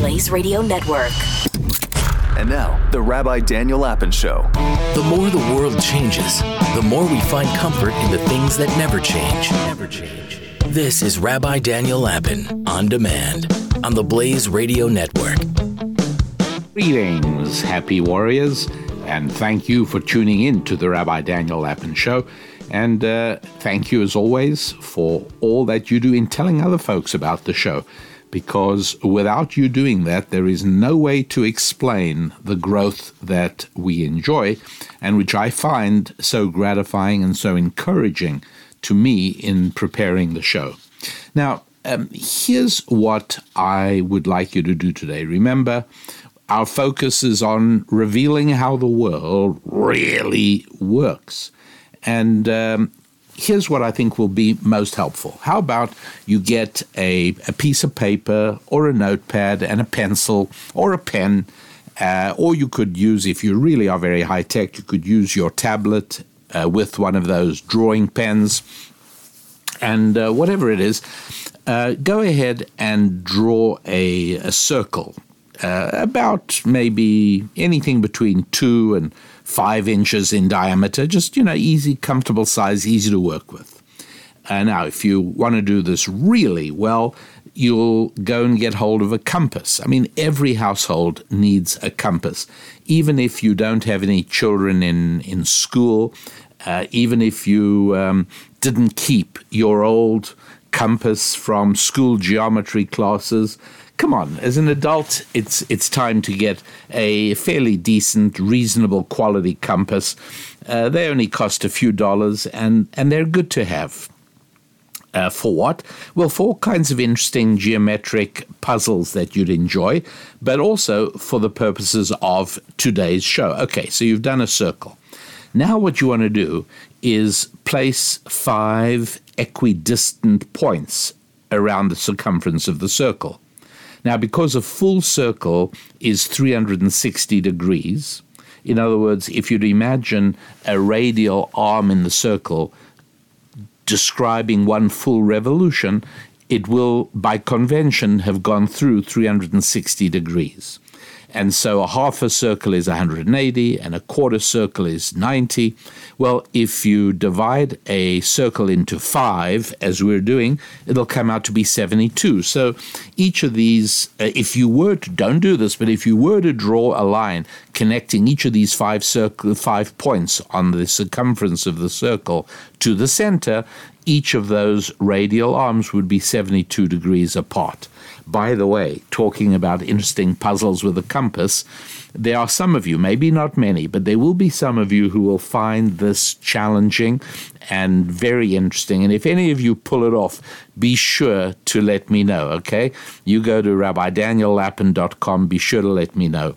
Blaze Radio Network. And now, the Rabbi Daniel Lapin Show. The more the world changes, the more we find comfort in the things that never change. Never change. This is Rabbi Daniel Lapin on demand on the Blaze Radio Network. Greetings, happy warriors, and thank you for tuning in to the Rabbi Daniel Lapin Show. And uh, thank you, as always, for all that you do in telling other folks about the show because without you doing that, there is no way to explain the growth that we enjoy and which I find so gratifying and so encouraging to me in preparing the show. Now, um, here's what I would like you to do today. Remember, our focus is on revealing how the world really works. And um, here's what I think will be most helpful. How about you get a, a piece of paper or a notepad and a pencil or a pen, uh, or you could use, if you really are very high tech, you could use your tablet uh, with one of those drawing pens. And uh, whatever it is, uh, go ahead and draw a, a circle uh, about maybe anything between two and five inches in diameter, just, you know, easy, comfortable size, easy to work with. Uh, now, if you want to do this really well, you'll go and get hold of a compass. I mean, every household needs a compass. Even if you don't have any children in, in school, uh, even if you um, didn't keep your old compass from school geometry classes, come on, as an adult, it's it's time to get a fairly decent, reasonable quality compass. Uh, they only cost a few dollars, and and they're good to have. Uh, for what? Well, for all kinds of interesting geometric puzzles that you'd enjoy, but also for the purposes of today's show. Okay, so you've done a circle. Now, what you want to do is place five equidistant points around the circumference of the circle. Now, because a full circle is 360 degrees, in other words, if you'd imagine a radial arm in the circle describing one full revolution, it will, by convention, have gone through 360 degrees. And so a half a circle is 180 and a quarter circle is 90. Well, if you divide a circle into five, as we're doing, it'll come out to be 72. So each of these, uh, if you were to, don't do this, but if you were to draw a line connecting each of these five circle, five points on the circumference of the circle to the center, each of those radial arms would be 72 degrees apart. By the way, talking about interesting puzzles with a compass, there are some of you, maybe not many, but there will be some of you who will find this challenging and very interesting. And if any of you pull it off, be sure to let me know, okay? You go to rabbidaniellapin.com, be sure to let me know.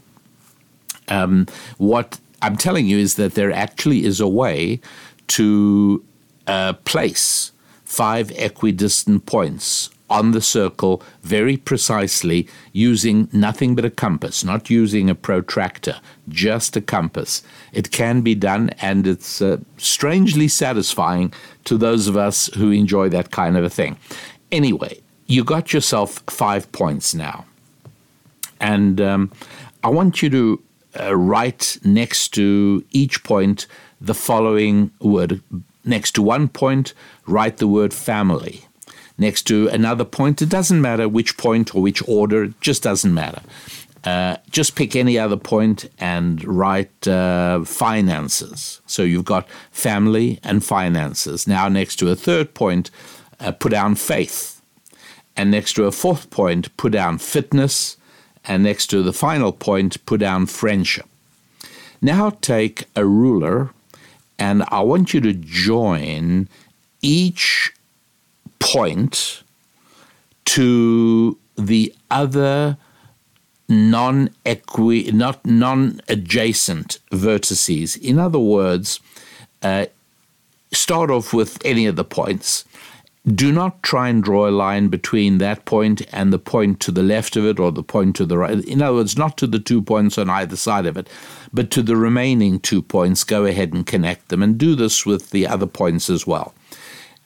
Um, what I'm telling you is that there actually is a way to uh, place five equidistant points on the circle very precisely using nothing but a compass, not using a protractor, just a compass. It can be done, and it's uh, strangely satisfying to those of us who enjoy that kind of a thing. Anyway, you got yourself five points now. And um, I want you to uh, write next to each point the following word. Next to one point, write the word family next to another point. It doesn't matter which point or which order, it just doesn't matter. Uh, just pick any other point and write uh, finances. So you've got family and finances. Now, next to a third point, uh, put down faith. And next to a fourth point, put down fitness. And next to the final point, put down friendship. Now take a ruler and I want you to join each point to the other non not non adjacent vertices. In other words, uh, start off with any of the points. Do not try and draw a line between that point and the point to the left of it or the point to the right. In other words, not to the two points on either side of it, but to the remaining two points. Go ahead and connect them and do this with the other points as well.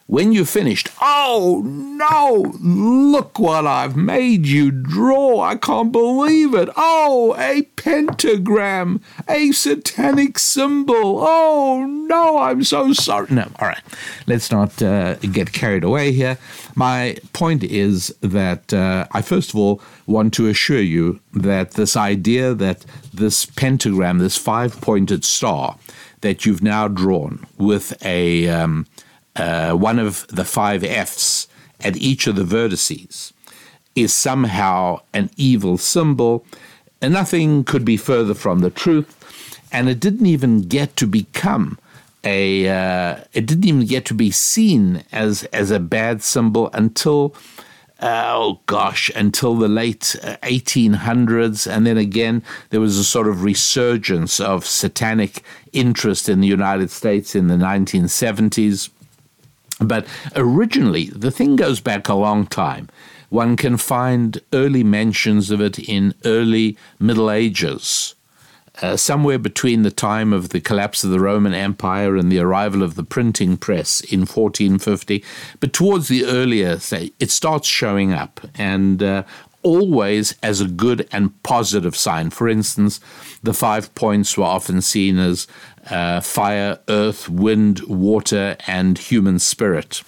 When you finished, oh no, look what I've made you draw. I can't believe it. Oh, a pentagram, a satanic symbol. Oh no, I'm so sorry. No, all right, let's not uh, get carried away here. My point is that uh, I first of all want to assure you that this idea that this pentagram, this five pointed star that you've now drawn with a. Um, uh, one of the five F's at each of the vertices is somehow an evil symbol, and nothing could be further from the truth. And it didn't even get to become a. Uh, it didn't even get to be seen as as a bad symbol until. Uh, oh gosh, until the late 1800s. Uh, and then again, there was a sort of resurgence of satanic interest in the United States in the 1970s. But originally, the thing goes back a long time. One can find early mentions of it in early Middle Ages. Uh, somewhere between the time of the collapse of the Roman Empire and the arrival of the printing press in 1450. But towards the earlier, say, it starts showing up, and uh, always as a good and positive sign. For instance, the five points were often seen as uh, fire, earth, wind, water, and human spirit.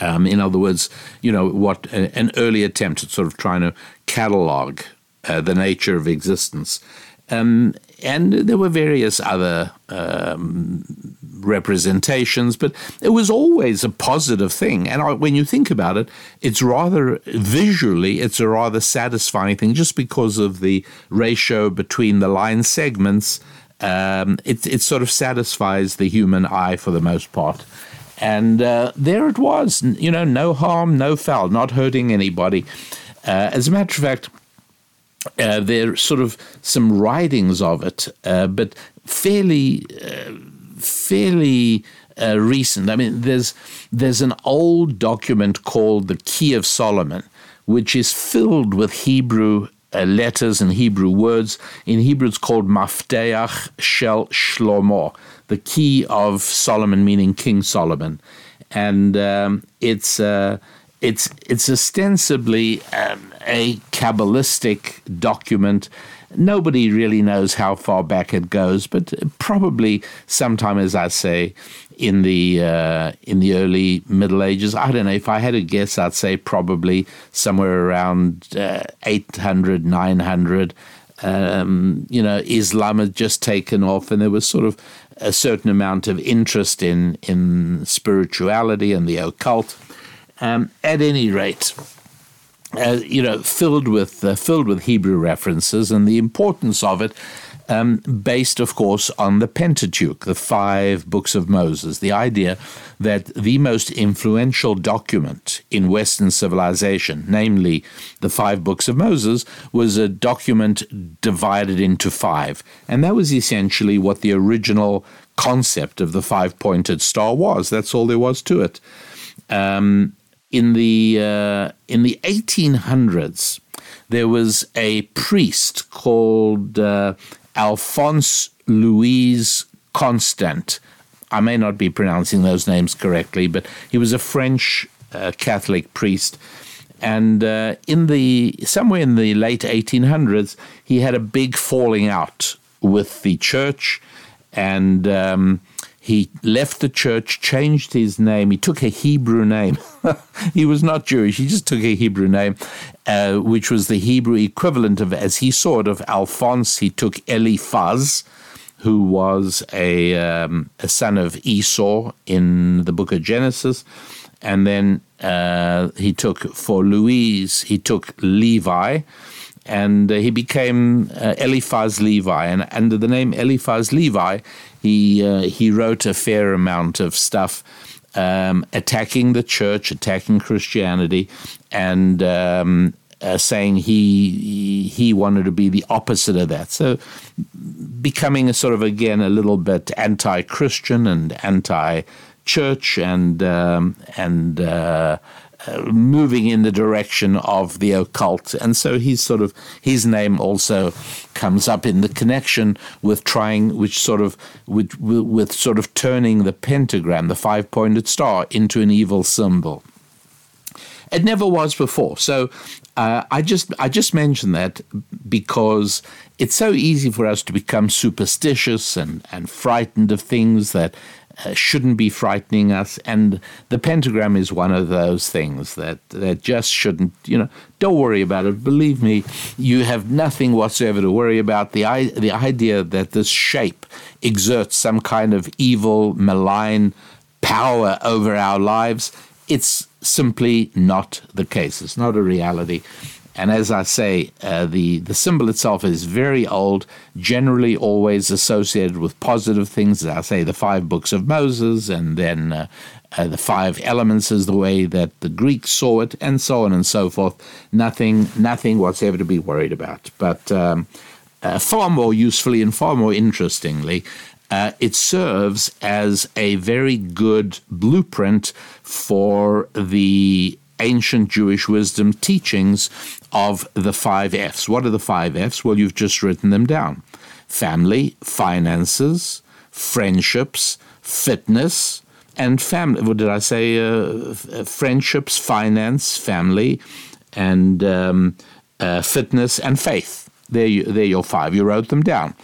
Um, in other words, you know, what an early attempt at sort of trying to catalog uh, the nature of existence. Um, and there were various other um, representations, but it was always a positive thing. And I, when you think about it, it's rather visually, it's a rather satisfying thing just because of the ratio between the line segments um, it, it sort of satisfies the human eye for the most part. And uh, there it was, you know, no harm, no foul, not hurting anybody. Uh, as a matter of fact, uh, there's sort of some writings of it, uh, but fairly, uh, fairly uh, recent. I mean, there's there's an old document called the Key of Solomon, which is filled with Hebrew uh, letters and Hebrew words. In Hebrew, it's called Mafteach Shel Shlomo, the key of Solomon, meaning King Solomon, and um, it's uh, it's it's ostensibly um, a kabbalistic document. Nobody really knows how far back it goes, but probably sometime, as I say, in the uh, in the early Middle Ages. I don't know. If I had a guess, I'd say probably somewhere around uh, 800, 900. Um, you know, Islam had just taken off, and there was sort of a certain amount of interest in in spirituality and the occult. Um, at any rate, uh, you know, filled with uh, filled with Hebrew references and the importance of it um, based, of course, on the Pentateuch, the five books of Moses. The idea that the most influential document in Western civilization, namely the five books of Moses, was a document divided into five. And that was essentially what the original concept of the five pointed star was. That's all there was to it. Um, in the uh, in the 1800s, there was a priest called uh, Alphonse Louise Constant. I may not be pronouncing those names correctly, but he was a French uh, Catholic priest. And uh, in the somewhere in the late 1800s, he had a big falling out with the church, and um, he left the church, changed his name. He took a Hebrew name. he was not Jewish. He just took a Hebrew name, uh, which was the Hebrew equivalent of, as he saw it, of Alphonse. He took Eliphaz, who was a, um, a son of Esau in the book of Genesis. And then uh, he took, for Louise, he took Levi and uh, he became uh, Eliphas Levi. And under the name Eliphas Levi, he uh, he wrote a fair amount of stuff um, attacking the church, attacking Christianity, and um, uh, saying he he wanted to be the opposite of that. So becoming a sort of again a little bit anti-Christian and anti-church and um, and uh, moving in the direction of the occult, and so he's sort of his name also comes up in the connection with trying, which sort of with, with sort of turning the pentagram, the five-pointed star, into an evil symbol. It never was before. So uh, I just I just mention that because it's so easy for us to become superstitious and, and frightened of things that Uh, shouldn't be frightening us. And the pentagram is one of those things that, that just shouldn't, you know, don't worry about it. Believe me, you have nothing whatsoever to worry about. The, the idea that this shape exerts some kind of evil, malign power over our lives, it's simply not the case. It's not a reality. And as I say, uh, the, the symbol itself is very old, generally always associated with positive things. As I say, the five books of Moses, and then uh, uh, the five elements is the way that the Greeks saw it, and so on and so forth. Nothing, nothing whatsoever to be worried about. But um, uh, far more usefully and far more interestingly, uh, it serves as a very good blueprint for the ancient Jewish wisdom teachings of the five F's. What are the five F's? Well, you've just written them down family, finances, friendships, fitness, and family. What did I say? Uh, friendships, finance, family, and um, uh, fitness and faith. There, you, there your five. You wrote them down.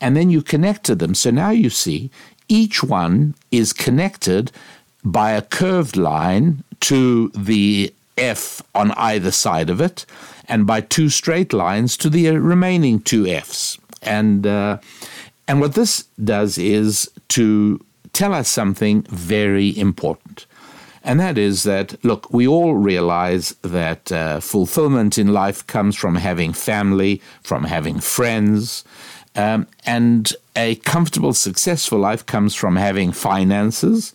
And then you connected them. So now you see each one is connected by a curved line to the F on either side of it, and by two straight lines to the remaining two Fs. And uh, and what this does is to tell us something very important. And that is that, look, we all realize that uh, fulfillment in life comes from having family, from having friends, um, and a comfortable, successful life comes from having finances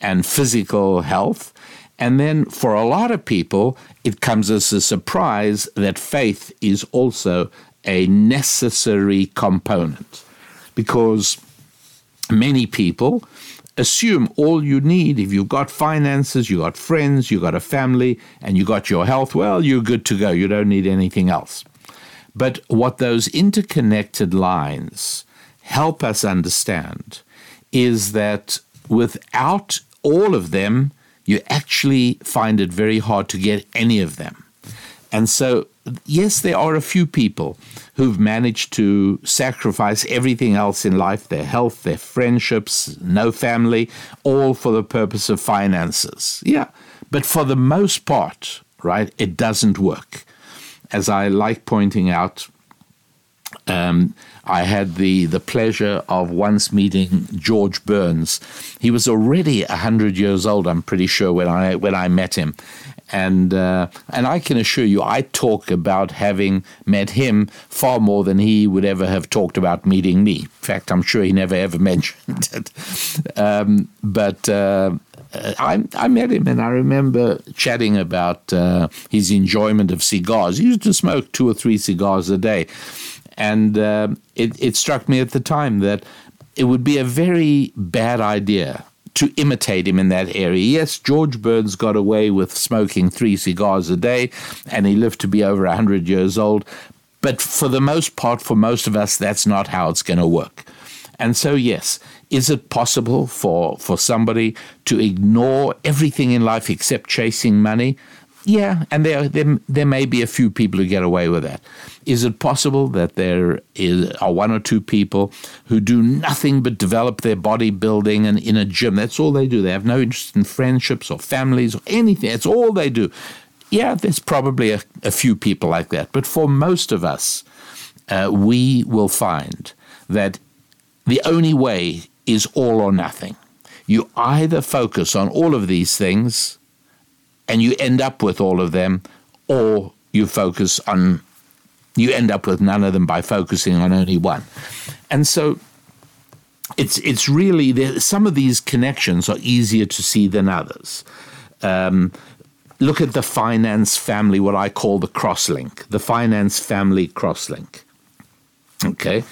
and physical health and then for a lot of people, it comes as a surprise that faith is also a necessary component because many people assume all you need if you've got finances, you've got friends, you've got a family, and you got your health, well, you're good to go. You don't need anything else. But what those interconnected lines help us understand is that without all of them, you actually find it very hard to get any of them. And so, yes, there are a few people who've managed to sacrifice everything else in life their health, their friendships, no family, all for the purpose of finances. Yeah, but for the most part, right, it doesn't work. As I like pointing out, um, I had the, the pleasure of once meeting George Burns. He was already 100 years old, I'm pretty sure, when I, when I met him. And, uh, and I can assure you, I talk about having met him far more than he would ever have talked about meeting me. In fact, I'm sure he never ever mentioned it. Um, but uh, I, I, met him and I remember chatting about uh, his enjoyment of cigars. He used to smoke two or three cigars a day. And uh, it, it struck me at the time that it would be a very bad idea to imitate him in that area. Yes, George Burns got away with smoking three cigars a day, and he lived to be over 100 years old. But for the most part, for most of us, that's not how it's going to work. And so, yes, is it possible for, for somebody to ignore everything in life except chasing money? Yeah, and there, there, there may be a few people who get away with that. Is it possible that there is, are one or two people who do nothing but develop their bodybuilding and in a gym? That's all they do. They have no interest in friendships or families or anything. That's all they do. Yeah, there's probably a, a few people like that. But for most of us, uh, we will find that the only way is all or nothing. You either focus on all of these things and you end up with all of them, or you focus on, you end up with none of them by focusing on only one. And so it's, it's really, there, some of these connections are easier to see than others. Um, look at the finance family, what I call the crosslink, the finance family crosslink. Okay.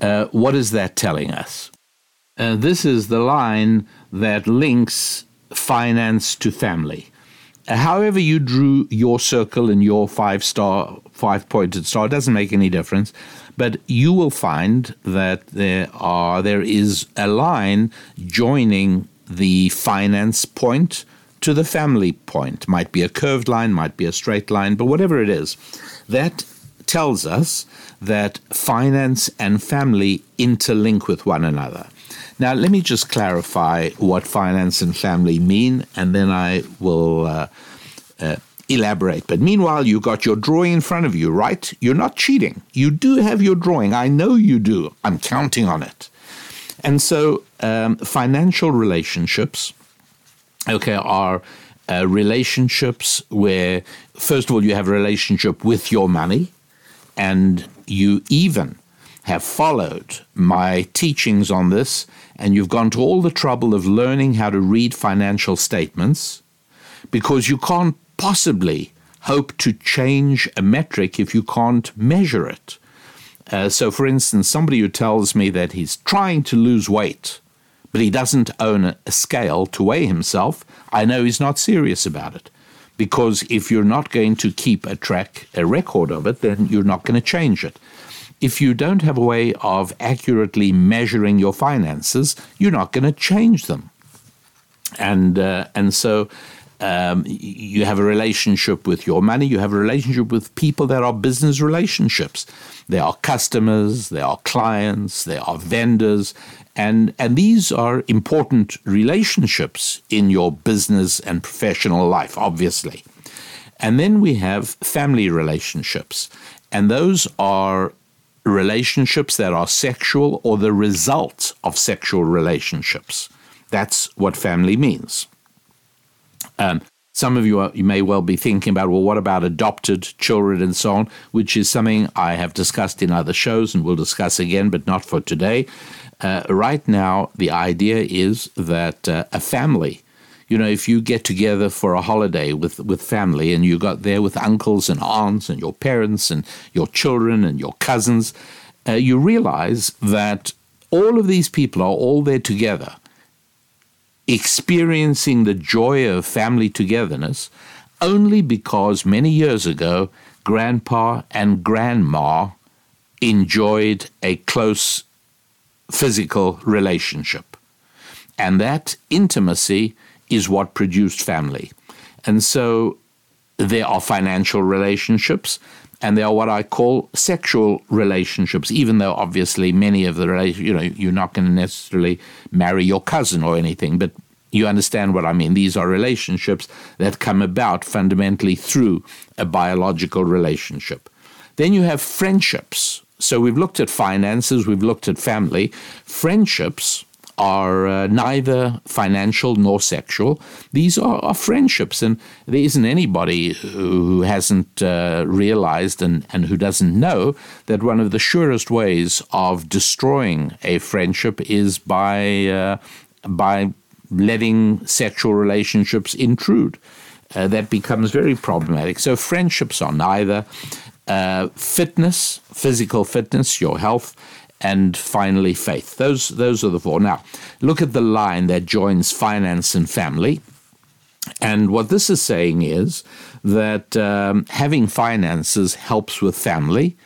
Uh, what is that telling us? Uh, this is the line that links finance to family. However you drew your circle and your five star, five pointed star, doesn't make any difference. But you will find that there are there is a line joining the finance point to the family point. Might be a curved line, might be a straight line, but whatever it is, that tells us that finance and family interlink with one another. Now, let me just clarify what finance and family mean, and then I will uh, uh, elaborate. But meanwhile, you got your drawing in front of you, right? You're not cheating. You do have your drawing. I know you do. I'm counting on it. And so, um, financial relationships, okay, are uh, relationships where, first of all, you have a relationship with your money, and you even have followed my teachings on this, and you've gone to all the trouble of learning how to read financial statements because you can't possibly hope to change a metric if you can't measure it. Uh, so, for instance, somebody who tells me that he's trying to lose weight, but he doesn't own a, a scale to weigh himself, I know he's not serious about it. Because if you're not going to keep a track, a record of it, then you're not going to change it if you don't have a way of accurately measuring your finances, you're not going to change them. And uh, and so um, you have a relationship with your money. You have a relationship with people that are business relationships. They are customers, they are clients, they are vendors, and and these are important relationships in your business and professional life, obviously. And then we have family relationships, and those are relationships that are sexual or the result of sexual relationships. That's what family means. Um, some of you, are, you may well be thinking about, well, what about adopted children and so on, which is something I have discussed in other shows and will discuss again, but not for today. Uh, right now, the idea is that uh, a family you know, if you get together for a holiday with, with family and you got there with uncles and aunts and your parents and your children and your cousins, uh, you realize that all of these people are all there together, experiencing the joy of family togetherness only because many years ago, grandpa and grandma enjoyed a close physical relationship. And that intimacy is what produced family. And so there are financial relationships and there are what I call sexual relationships, even though obviously many of the relations, you know, you're not going to necessarily marry your cousin or anything, but you understand what I mean. These are relationships that come about fundamentally through a biological relationship. Then you have friendships. So we've looked at finances, we've looked at family. Friendships are uh, neither financial nor sexual. These are, are, friendships, and there isn't anybody who hasn't uh, realized and, and who doesn't know that one of the surest ways of destroying a friendship is by uh, by letting sexual relationships intrude. Uh, that becomes very problematic. So friendships are neither uh, fitness, physical fitness, your health, and finally faith. Those, those are the four. Now, look at the line that joins finance and family. And what this is saying is that um, having finances helps with family,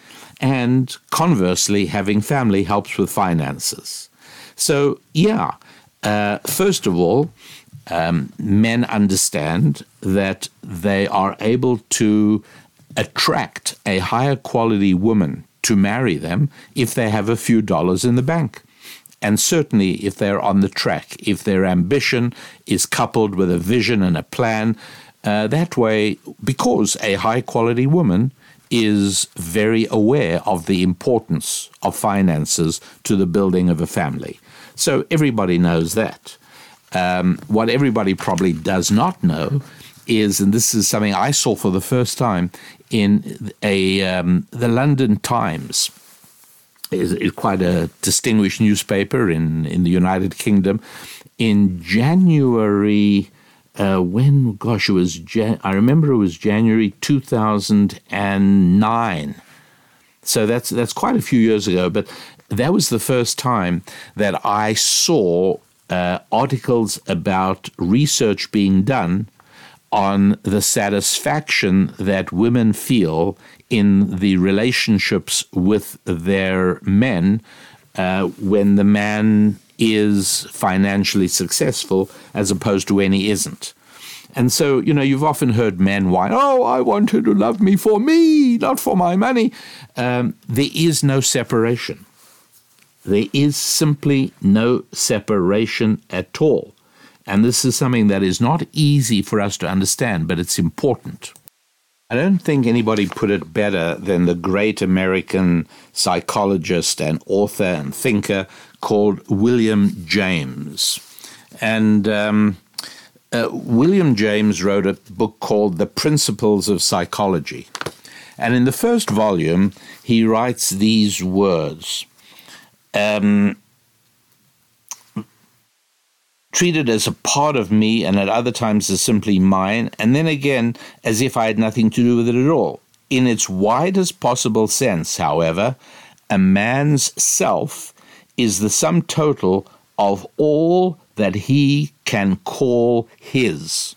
and conversely, having family helps with finances. So, yeah, uh, first of all, um, men understand that they are able to attract a higher quality woman to marry them if they have a few dollars in the bank. And certainly if they're on the track, if their ambition is coupled with a vision and a plan, uh, that way, because a high quality woman is very aware of the importance of finances to the building of a family. So everybody knows that. Um, what everybody probably does not know is, and this is something I saw for the first time, in a um, the London Times is, quite a distinguished newspaper in in the United Kingdom. In January, uh, when gosh, it was Jan- I remember it was January two thousand and nine. So that's that's quite a few years ago, but that was the first time that I saw uh, articles about research being done on the satisfaction that women feel in the relationships with their men uh, when the man is financially successful as opposed to when he isn't. And so, you know, you've often heard men whine, oh, I want her to love me for me, not for my money. Um, there is no separation. There is simply no separation at all. And this is something that is not easy for us to understand, but it's important. I don't think anybody put it better than the great American psychologist and author and thinker called William James. And um, uh, William James wrote a book called The Principles of Psychology. And in the first volume, he writes these words um, treated as a part of me and at other times as simply mine, and then again as if I had nothing to do with it at all. In its widest possible sense, however, a man's self is the sum total of all that he can call his.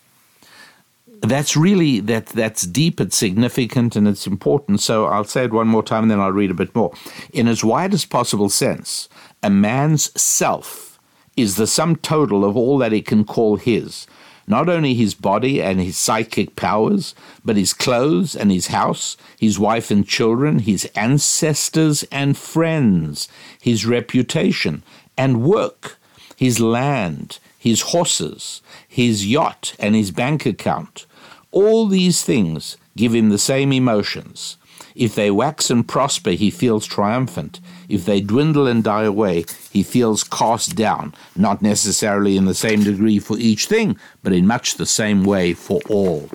That's really that that's deep, it's significant, and it's important. So I'll say it one more time, and then I'll read a bit more. In its widest possible sense, a man's self is the sum total of all that he can call his. Not only his body and his psychic powers, but his clothes and his house, his wife and children, his ancestors and friends, his reputation and work, his land, his horses, his yacht, and his bank account. All these things give him the same emotions. If they wax and prosper, he feels triumphant. If they dwindle and die away, he feels cast down, not necessarily in the same degree for each thing, but in much the same way for all.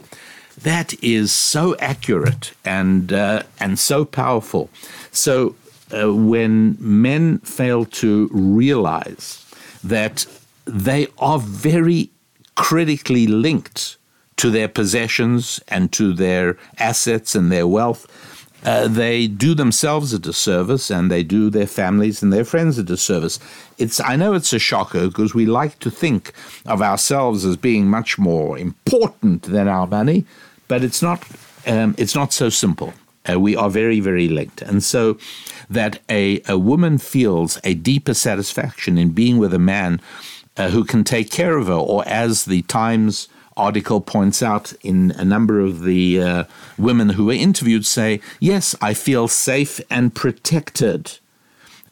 That is so accurate and uh, and so powerful. So uh, when men fail to realize that they are very critically linked to their possessions and to their assets and their wealth, uh, they do themselves a disservice and they do their families and their friends a disservice. It's I know it's a shocker because we like to think of ourselves as being much more important than our money, but it's not. Um, it's not so simple. Uh, we are very, very linked, and so that a a woman feels a deeper satisfaction in being with a man uh, who can take care of her, or as the Times article points out in a number of the uh, women who were interviewed say, yes, I feel safe and protected.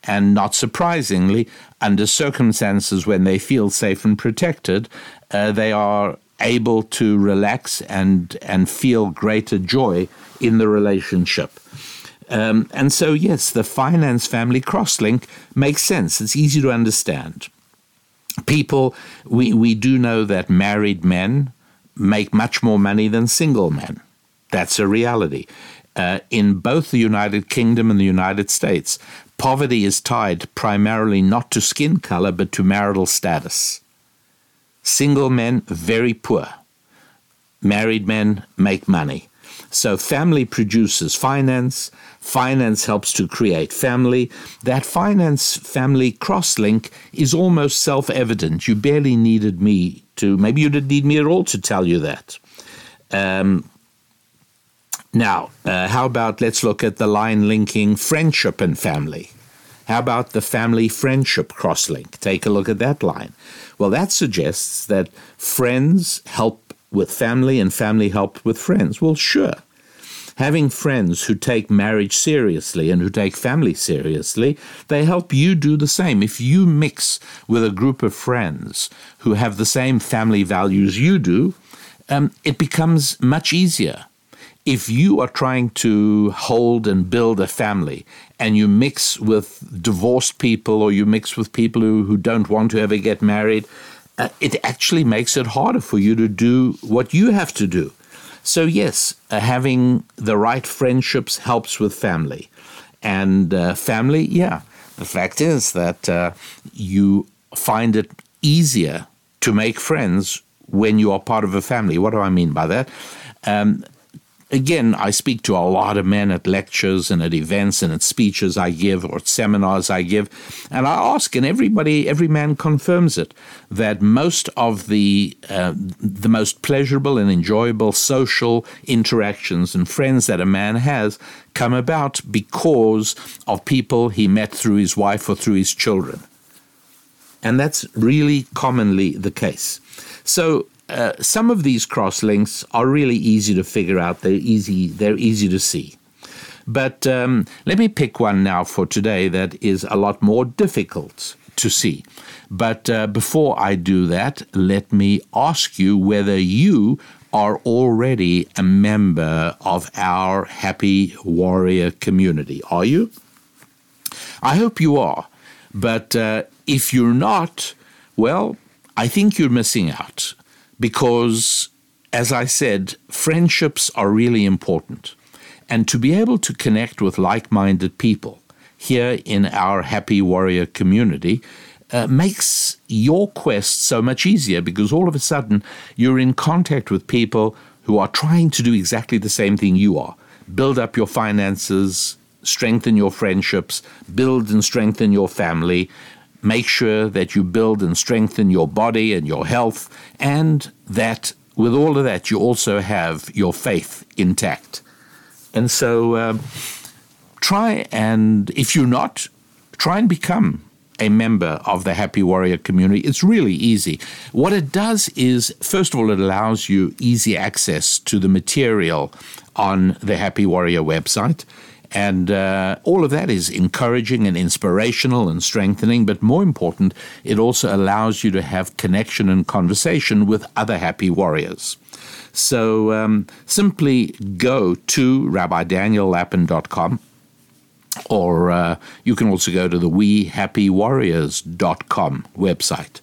And not surprisingly, under circumstances when they feel safe and protected, uh, they are able to relax and, and feel greater joy in the relationship. Um, and so, yes, the finance family crosslink makes sense. It's easy to understand. People, we, we do know that married men make much more money than single men. That's a reality. Uh, in both the United Kingdom and the United States, poverty is tied primarily not to skin color but to marital status. Single men, very poor. Married men make money. So family produces finance, finance helps to create family. That finance family crosslink is almost self evident. You barely needed me to, maybe you didn't need me at all to tell you that. Um, now, uh, how about let's look at the line linking friendship and family? How about the family friendship crosslink? Take a look at that line. Well, that suggests that friends help with family and family help with friends. Well, sure. Having friends who take marriage seriously and who take family seriously, they help you do the same. If you mix with a group of friends who have the same family values you do, um, it becomes much easier. If you are trying to hold and build a family and you mix with divorced people or you mix with people who, who don't want to ever get married, uh, it actually makes it harder for you to do what you have to do. So, yes, uh, having the right friendships helps with family. And uh, family, yeah, the fact is that uh, you find it easier to make friends when you are part of a family. What do I mean by that? Um, again, I speak to a lot of men at lectures and at events and at speeches I give or seminars I give, and I ask, and everybody, every man confirms it, that most of the uh, the most pleasurable and enjoyable social interactions and friends that a man has come about because of people he met through his wife or through his children. And that's really commonly the case. So uh, some of these cross links are really easy to figure out. They're easy. They're easy to see. But um, let me pick one now for today that is a lot more difficult to see. But uh, before I do that, let me ask you whether you are already a member of our Happy Warrior community. Are you? I hope you are. But uh, if you're not, well, I think you're missing out because, as I said, friendships are really important. And to be able to connect with like minded people here in our Happy Warrior community uh, makes your quest so much easier because all of a sudden you're in contact with people who are trying to do exactly the same thing you are build up your finances, strengthen your friendships, build and strengthen your family, make sure that you build and strengthen your body and your health, and that with all of that, you also have your faith intact. And so um, try and, if you're not, try and become a member of the Happy Warrior community. It's really easy. What it does is, first of all, it allows you easy access to the material on the Happy Warrior website. And uh, all of that is encouraging and inspirational and strengthening, but more important, it also allows you to have connection and conversation with other happy warriors. So um, simply go to rabbidaniellapin.com or uh, you can also go to the wehappywarriors.com website.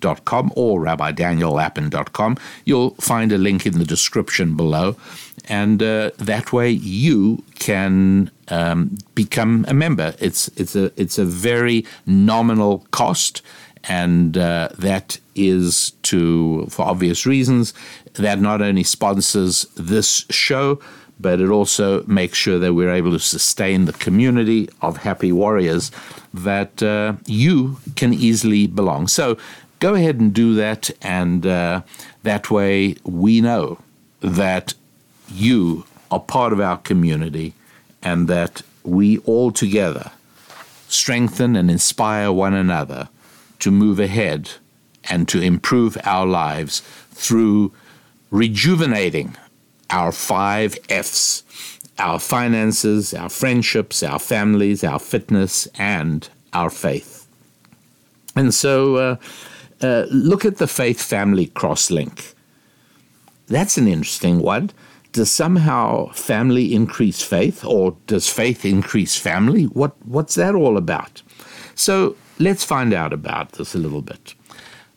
wehappywarriors.com or rabbidaniellapin.com. You'll find a link in the description below and uh, that way you can um, become a member. It's it's a it's a very nominal cost, and uh, that is to for obvious reasons that not only sponsors this show. But it also makes sure that we're able to sustain the community of happy warriors that uh, you can easily belong. So go ahead and do that, and uh, that way we know that you are part of our community and that we all together strengthen and inspire one another to move ahead and to improve our lives through rejuvenating our five F's our finances, our friendships, our families, our fitness, and our faith. And so uh, uh, look at the faith family cross link. That's an interesting one does somehow family increase faith or does faith increase family? What, what's that all about? So let's find out about this a little bit.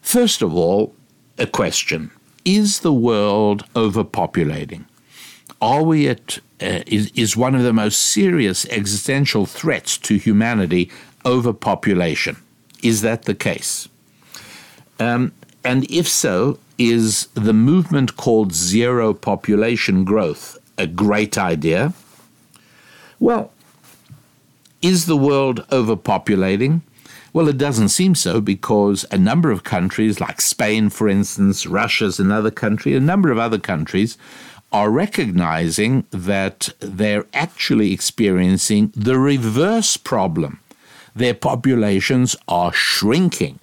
First of all, a question Is the world overpopulating? Are we at, uh, is, is one of the most serious existential threats to humanity overpopulation? Is that the case? Um, and if so, is the movement called zero population growth a great idea? Well, is the world overpopulating? Well, it doesn't seem so because a number of countries, like Spain, for instance, Russia's another country, a number of other countries, are recognizing that they're actually experiencing the reverse problem. Their populations are shrinking.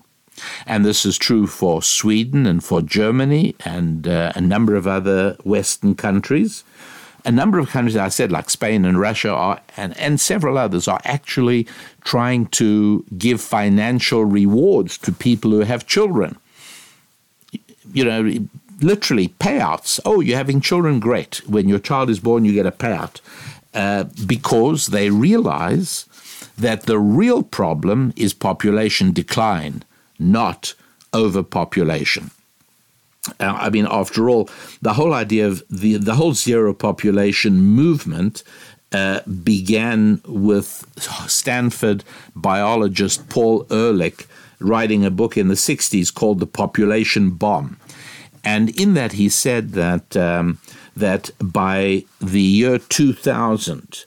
And this is true for Sweden and for Germany and uh, a number of other Western countries. A number of countries, I said, like Spain and Russia, are, and, and several others, are actually trying to give financial rewards to people who have children. You know, literally payouts. Oh, you're having children? Great. When your child is born, you get a payout. Uh, because they realize that the real problem is population decline not overpopulation. Uh, I mean, after all, the whole idea of the the whole zero population movement uh, began with Stanford biologist Paul Ehrlich writing a book in the 60s called The Population Bomb. And in that, he said that, um, that by the year 2000,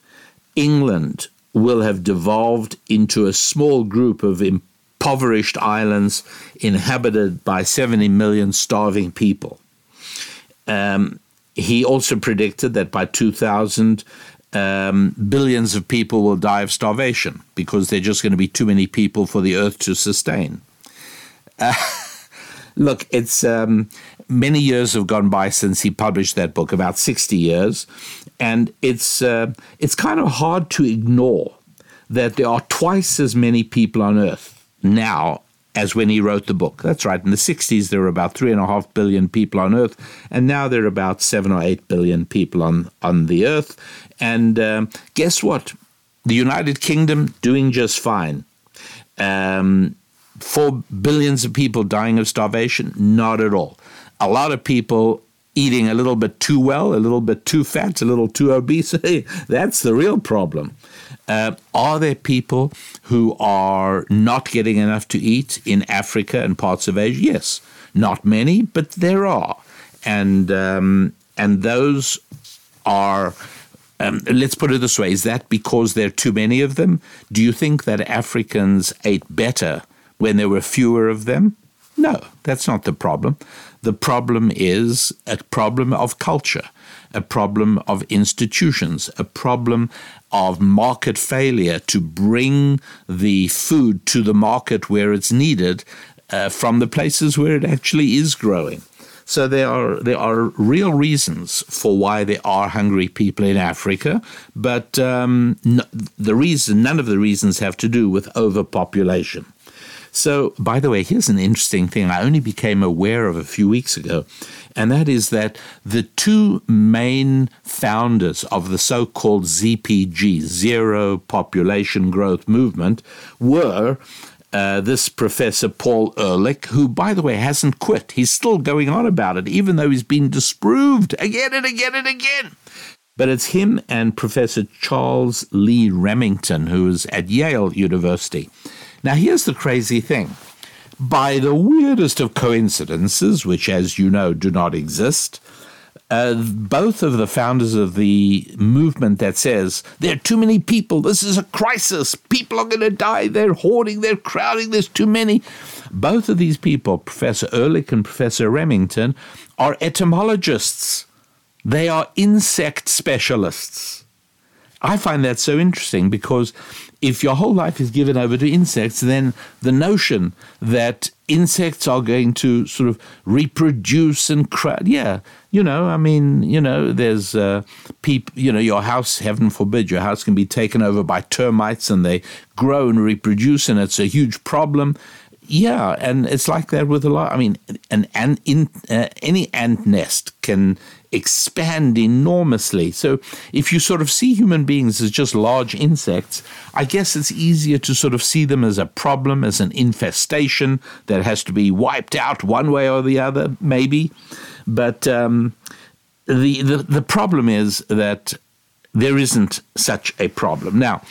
England will have devolved into a small group of impoverished islands inhabited by 70 million starving people. Um, he also predicted that by 2000, um, billions of people will die of starvation because there are just going to be too many people for the earth to sustain. Uh, look, it's um, many years have gone by since he published that book, about 60 years, and it's, uh, it's kind of hard to ignore that there are twice as many people on earth now as when he wrote the book. That's right. In the 60s, there were about three and a half billion people on Earth, and now there are about seven or eight billion people on, on the Earth. And um, guess what? The United Kingdom doing just fine. Um, four billions of people dying of starvation? Not at all. A lot of people eating a little bit too well, a little bit too fat, a little too obese. That's the real problem. Uh, are there people who are not getting enough to eat in Africa and parts of Asia? Yes, not many, but there are, and um, and those are um, let's put it this way is that because there are too many of them? Do you think that Africans ate better when there were fewer of them? No, that's not the problem. The problem is a problem of culture, a problem of institutions, a problem of market failure to bring the food to the market where it's needed uh, from the places where it actually is growing. So there are there are real reasons for why there are hungry people in Africa, but um, the reason none of the reasons have to do with overpopulation. So, by the way, here's an interesting thing I only became aware of a few weeks ago, and that is that the two main founders of the so called ZPG, Zero Population Growth Movement, were uh, this Professor Paul Ehrlich, who, by the way, hasn't quit. He's still going on about it, even though he's been disproved again and again and again. But it's him and Professor Charles Lee Remington, who is at Yale University. Now, here's the crazy thing. By the weirdest of coincidences, which, as you know, do not exist, uh, both of the founders of the movement that says there are too many people, this is a crisis, people are going to die, they're hoarding, they're crowding, there's too many. Both of these people, Professor Ehrlich and Professor Remington, are etymologists. They are insect specialists. I find that so interesting because if your whole life is given over to insects, then the notion that insects are going to sort of reproduce and yeah, you know, I mean, you know, there's uh, people, you know, your house, heaven forbid, your house can be taken over by termites and they grow and reproduce, and it's a huge problem. Yeah, and it's like that with a lot. I mean, an, an in, uh, any ant nest can expand enormously. So if you sort of see human beings as just large insects, I guess it's easier to sort of see them as a problem, as an infestation that has to be wiped out one way or the other, maybe. But um, the, the the problem is that there isn't such a problem. Now,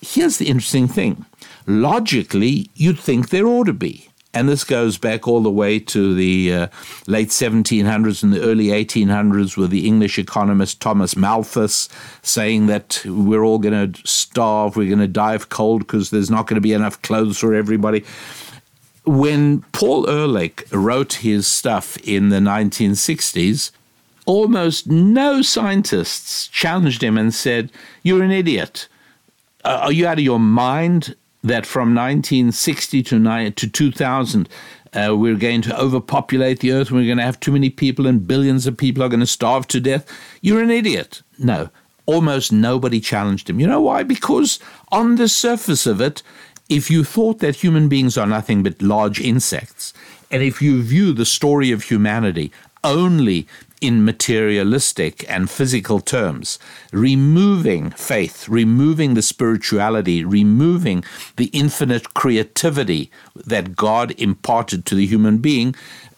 here's the interesting thing. Logically, you'd think there ought to be. And this goes back all the way to the uh, late 1700s and the early 1800s with the English economist Thomas Malthus saying that we're all going to starve, we're going to die of cold because there's not going to be enough clothes for everybody. When Paul Ehrlich wrote his stuff in the 1960s, almost no scientists challenged him and said, You're an idiot. Uh, are you out of your mind? That from 1960 to, to 2000, uh, we're going to overpopulate the earth, we're going to have too many people, and billions of people are going to starve to death. You're an idiot. No, almost nobody challenged him. You know why? Because on the surface of it, if you thought that human beings are nothing but large insects, and if you view the story of humanity only in materialistic and physical terms, removing faith, removing the spirituality, removing the infinite creativity that God imparted to the human being,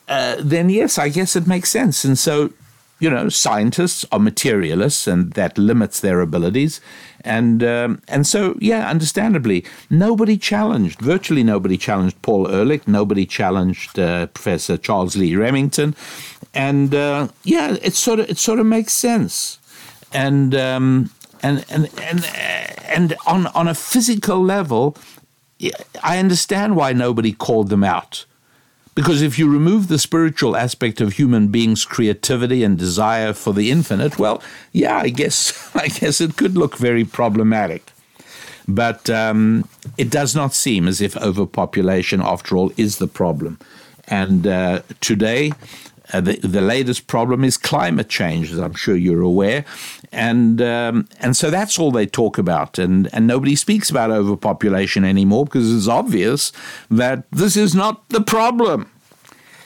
uh, then yes, I guess it makes sense. And so you know, scientists are materialists, and that limits their abilities. And um, and so, yeah, understandably, nobody challenged, virtually nobody challenged Paul Ehrlich, nobody challenged uh, Professor Charles Lee Remington, and uh, yeah, it sort of it sort of makes sense. And um, and and and and on on a physical level, I understand why nobody called them out. Because if you remove the spiritual aspect of human beings' creativity and desire for the infinite, well, yeah, I guess I guess it could look very problematic. But um, it does not seem as if overpopulation, after all, is the problem. And uh, today, uh, the, the latest problem is climate change, as I'm sure you're aware, and um, and so that's all they talk about, and and nobody speaks about overpopulation anymore because it's obvious that this is not the problem.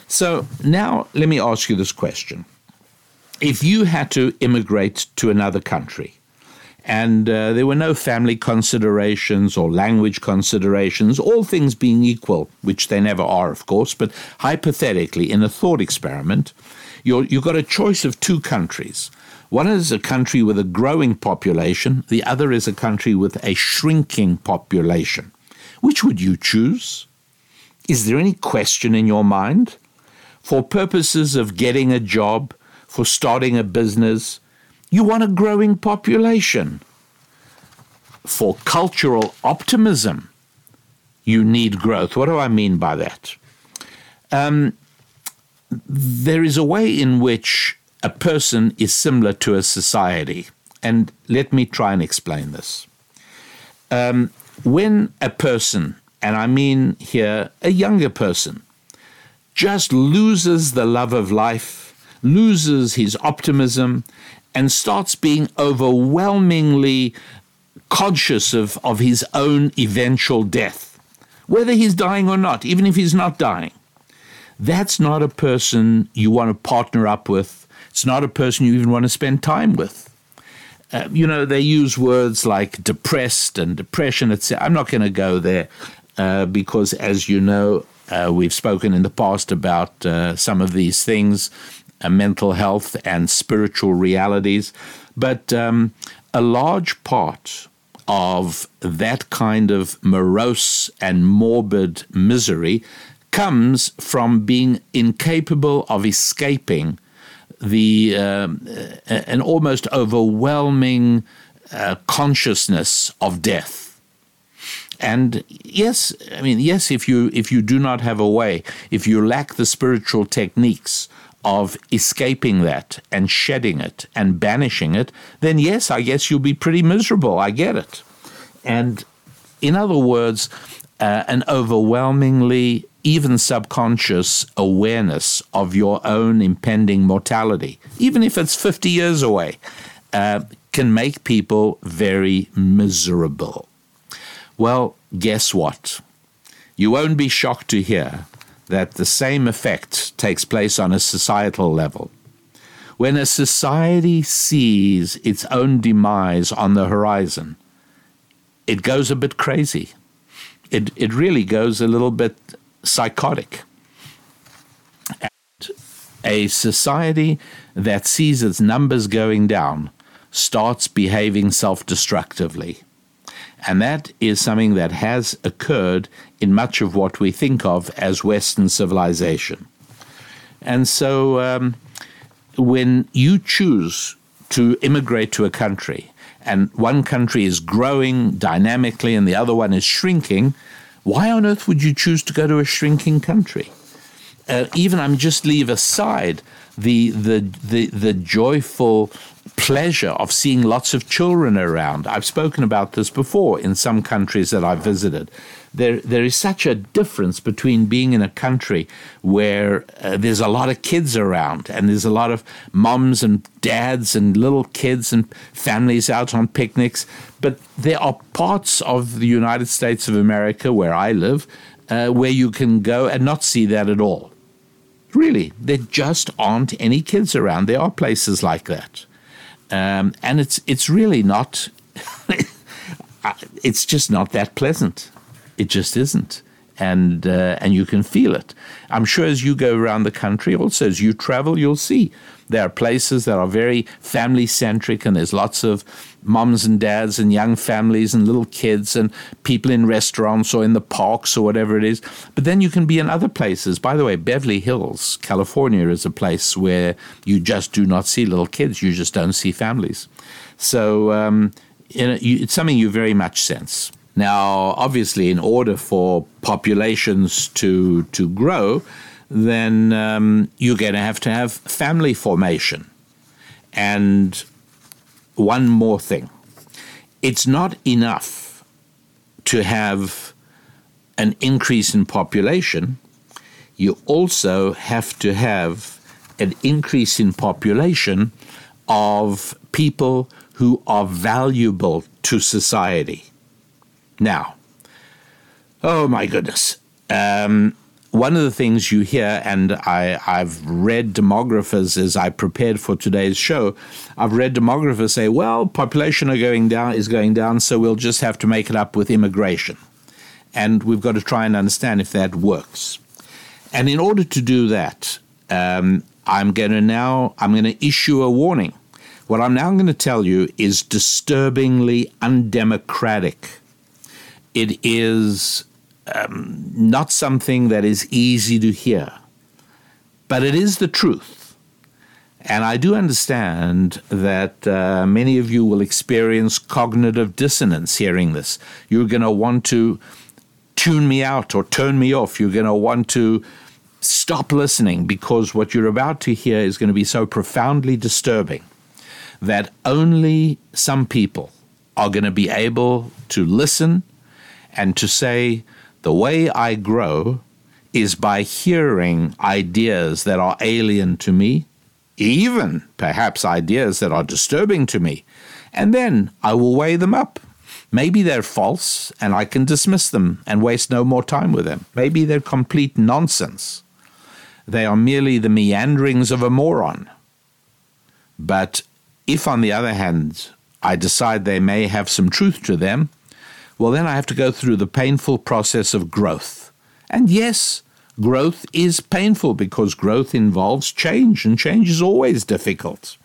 So now let me ask you this question: If you had to immigrate to another country, and uh, there were no family considerations or language considerations, all things being equal, which they never are, of course, but hypothetically, in a thought experiment, you have got a choice of two countries. One is a country with a growing population, the other is a country with a shrinking population. Which would you choose? Is there any question in your mind? For purposes of getting a job, for starting a business, you want a growing population. For cultural optimism, you need growth. What do I mean by that? Um, there is a way in which a person is similar to a society. And let me try and explain this. Um, when a person, and I mean here a younger person, just loses the love of life, loses his optimism, and starts being overwhelmingly conscious of, of his own eventual death, whether he's dying or not, even if he's not dying. That's not a person you want to partner up with. It's not a person you even want to spend time with. Uh, you know, they use words like depressed and depression. I'm not going to go there uh, because, as you know, uh, we've spoken in the past about uh, some of these things mental health and spiritual realities. But um, a large part of that kind of morose and morbid misery comes from being incapable of escaping the um, an almost overwhelming uh, consciousness of death. And yes, I mean yes, if you if you do not have a way, if you lack the spiritual techniques of escaping that and shedding it and banishing it, then yes, I guess you'll be pretty miserable. I get it. And in other words, uh, an overwhelmingly, even subconscious awareness of your own impending mortality, even if it's 50 years away, uh, can make people very miserable. Well, guess what? You won't be shocked to hear that the same effect takes place on a societal level. When a society sees its own demise on the horizon, it goes a bit crazy. It, it really goes a little bit psychotic. And a society that sees its numbers going down starts behaving self destructively. And that is something that has occurred in much of what we think of as Western civilization. And so um, when you choose to immigrate to a country, and one country is growing dynamically and the other one is shrinking, why on earth would you choose to go to a shrinking country? Uh, even I'm just leave aside the the the, the joyful pleasure of seeing lots of children around. I've spoken about this before in some countries that I've visited. There, there is such a difference between being in a country where uh, there's a lot of kids around and there's a lot of moms and dads and little kids and families out on picnics. But there are parts of the United States of America where I live uh, where you can go and not see that at all. Really, there just aren't any kids around. There are places like that. Um, and it's it's really not. it's just not that pleasant. It just isn't. and uh, and you can feel it. I'm sure as you go around the country, also as you travel, you'll see there are places that are very family centric, and there's lots of moms and dads and young families and little kids and people in restaurants or in the parks or whatever it is. But then you can be in other places. By the way, Beverly Hills, California, is a place where you just do not see little kids. You just don't see families. So um, it's something you very much sense. Now, obviously, in order for populations to to grow, then um, you're going to have to have family formation. And one more thing it's not enough to have an increase in population, you also have to have an increase in population of people who are valuable to society. Now, oh my goodness. Um, one of the things you hear, and I, have read demographers as I prepared for today's show, I've read demographers say, well, population are going down is going down, so we'll just have to make it up with immigration. And we've got to try and understand if that works. And in order to do that, um, I'm going to now I'm going to issue a warning. What I'm now going to tell you is disturbingly undemocratic. It is um, not something that is easy to hear, but it is the truth. And I do understand that uh, many of you will experience cognitive dissonance hearing this. You're going to want to tune me out or turn me off. You're going to want to stop listening because what you're about to hear is going to be so profoundly disturbing that only some people are going to be able to listen and to say, the way I grow is by hearing ideas that are alien to me, even perhaps ideas that are disturbing to me, and then I will weigh them up. Maybe they're false and I can dismiss them and waste no more time with them. Maybe they're complete nonsense. They are merely the meanderings of a moron. But if, on the other hand, I decide they may have some truth to them, well, then I have to go through the painful process of growth. And yes, growth is painful because growth involves change, and change is always difficult.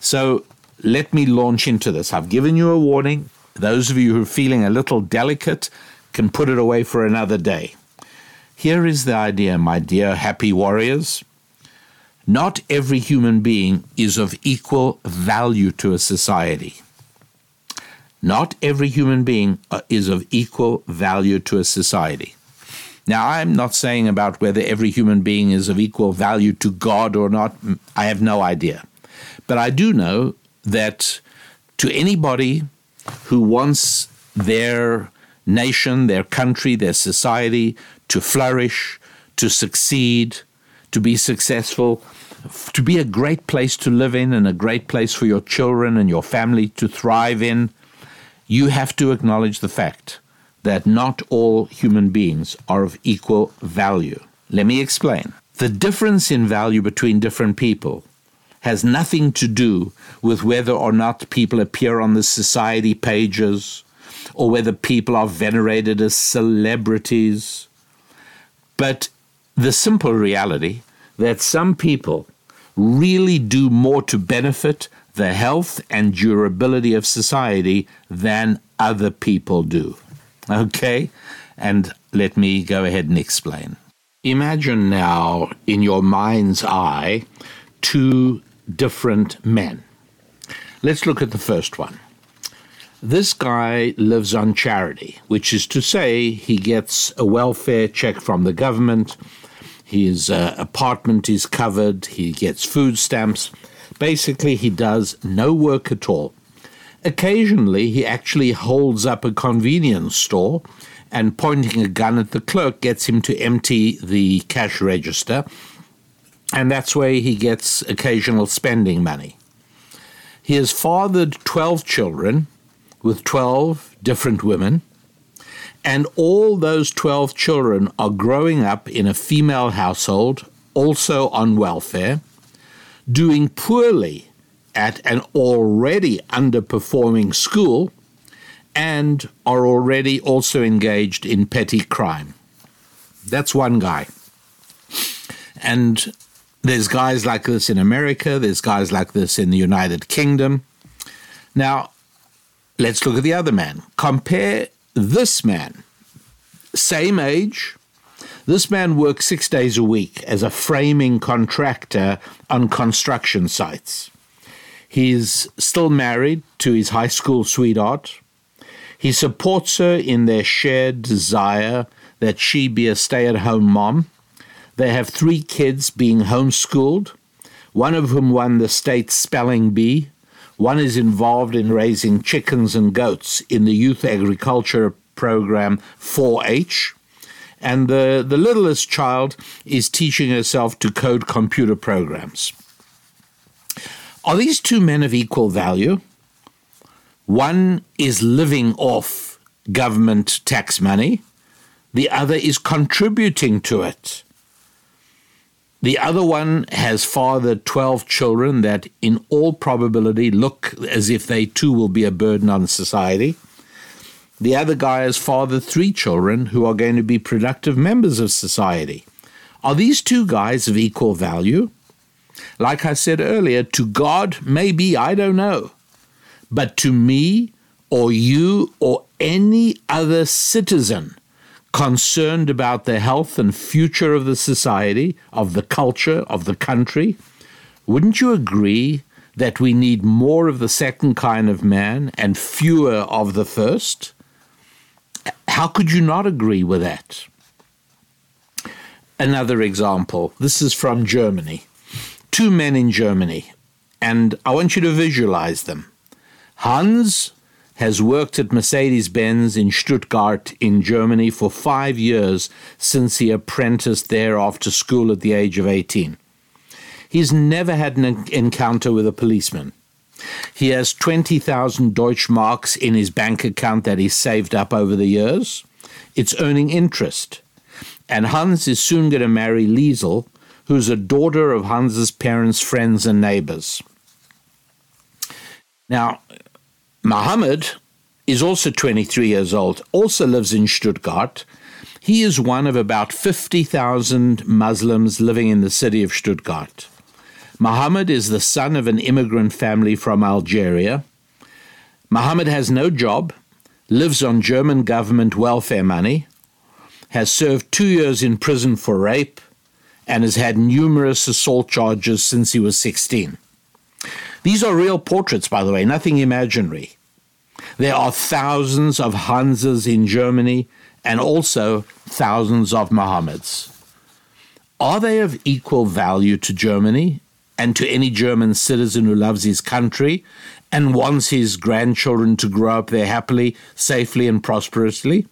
So let me launch into this. I've given you a warning. Those of you who are feeling a little delicate can put it away for another day. Here is the idea, my dear happy warriors. Not every human being is of equal value to a society. Not every human being uh, is of equal value to a society. Now, I'm not saying about whether every human being is of equal value to God or not. I have no idea. But I do know that to anybody who wants their nation, their country, their society to flourish, to succeed, to be successful, to be a great place to live in and a great place for your children and your family to thrive in, you have to acknowledge the fact that not all human beings are of equal value. Let me explain. The difference in value between different people has nothing to do with whether or not people appear on the society pages or whether people are venerated as celebrities, but the simple reality that some people really do more to benefit the health and durability of society than other people do. Okay? And let me go ahead and explain. Imagine now, in your mind's eye, two different men. Let's look at the first one. This guy lives on charity, which is to say, he gets a welfare check from the government, his uh, apartment is covered, he gets food stamps, Basically, he does no work at all. Occasionally, he actually holds up a convenience store and pointing a gun at the clerk gets him to empty the cash register, and that's where he gets occasional spending money. He has fathered 12 children with 12 different women, and all those 12 children are growing up in a female household, also on welfare doing poorly at an already underperforming school and are already also engaged in petty crime. That's one guy. And there's guys like this in America, there's guys like this in the United Kingdom. Now, let's look at the other man. Compare this man, same age. This man works six days a week as a framing contractor on construction sites. He's still married to his high school sweetheart. He supports her in their shared desire that she be a stay at home mom. They have three kids being homeschooled, one of whom won the state spelling bee. One is involved in raising chickens and goats in the youth agriculture program 4H. And the, the littlest child is teaching herself to code computer programs. Are these two men of equal value? One is living off government tax money, the other is contributing to it. The other one has fathered 12 children that, in all probability, look as if they too will be a burden on society. The other guy has fathered three children who are going to be productive members of society. Are these two guys of equal value? Like I said earlier, to God, maybe, I don't know. But to me, or you, or any other citizen, concerned about the health and future of the society, of the culture, of the country, wouldn't you agree that we need more of the second kind of man and fewer of the first? How could you not agree with that? Another example this is from Germany. Two men in Germany, and I want you to visualize them. Hans has worked at Mercedes Benz in Stuttgart in Germany for five years since he apprenticed there after school at the age of 18. He's never had an encounter with a policeman. He has 20,000 Deutschmarks in his bank account that he's saved up over the years. It's earning interest. And Hans is soon going to marry Liesel, who's a daughter of Hans's parents' friends and neighbors. Now, Mohammed is also 23 years old, also lives in Stuttgart. He is one of about 50,000 Muslims living in the city of Stuttgart. Mohammed is the son of an immigrant family from Algeria. Mohammed has no job, lives on German government welfare money, has served two years in prison for rape, and has had numerous assault charges since he was 16. These are real portraits, by the way, nothing imaginary. There are thousands of Hanses in Germany and also thousands of Mohammeds. Are they of equal value to Germany and to any German citizen who loves his country and wants his grandchildren to grow up there happily, safely, and prosperously?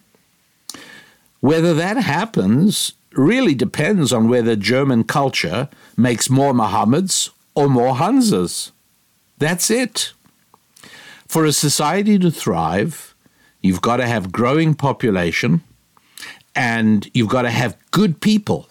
Whether that happens really depends on whether German culture makes more Mohammeds or more Hansas. That's it. For a society to thrive, you've got to have growing population and you've got to have good people.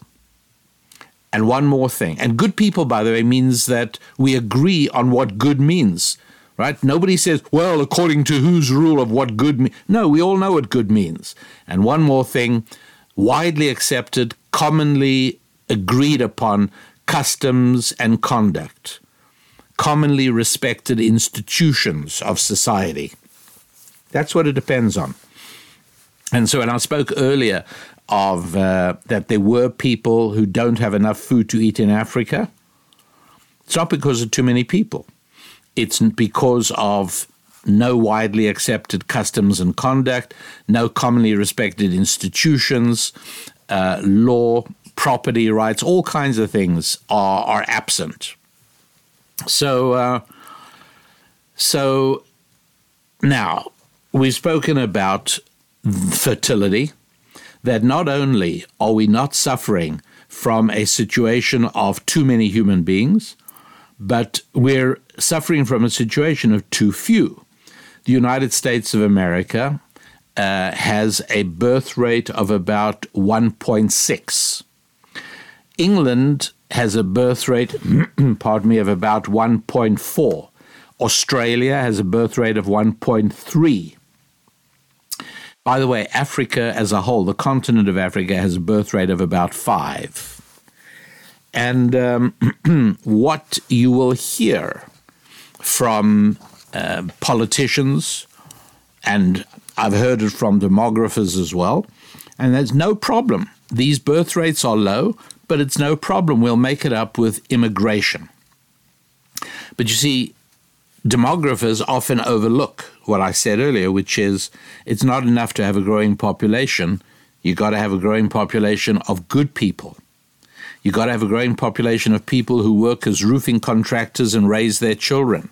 And one more thing. And good people, by the way, means that we agree on what good means, right? Nobody says, well, according to whose rule of what good means. No, we all know what good means. And one more thing widely accepted, commonly agreed upon customs and conduct commonly respected institutions of society. That's what it depends on. And so, when I spoke earlier of uh, that there were people who don't have enough food to eat in Africa, it's not because of too many people. It's because of no widely accepted customs and conduct, no commonly respected institutions, uh, law, property rights, all kinds of things are, are absent. So, uh, so now we've spoken about fertility. That not only are we not suffering from a situation of too many human beings, but we're suffering from a situation of too few. The United States of America uh, has a birth rate of about 1.6. England has a birth rate, pardon me, of about 1.4. Australia has a birth rate of 1.3. By the way, Africa as a whole, the continent of Africa, has a birth rate of about five. And um, what you will hear from uh, politicians, and I've heard it from demographers as well, and there's no problem. These birth rates are low, but it's no problem. We'll make it up with immigration. But you see, demographers often overlook what I said earlier, which is it's not enough to have a growing population. You've got to have a growing population of good people. You've got to have a growing population of people who work as roofing contractors and raise their children,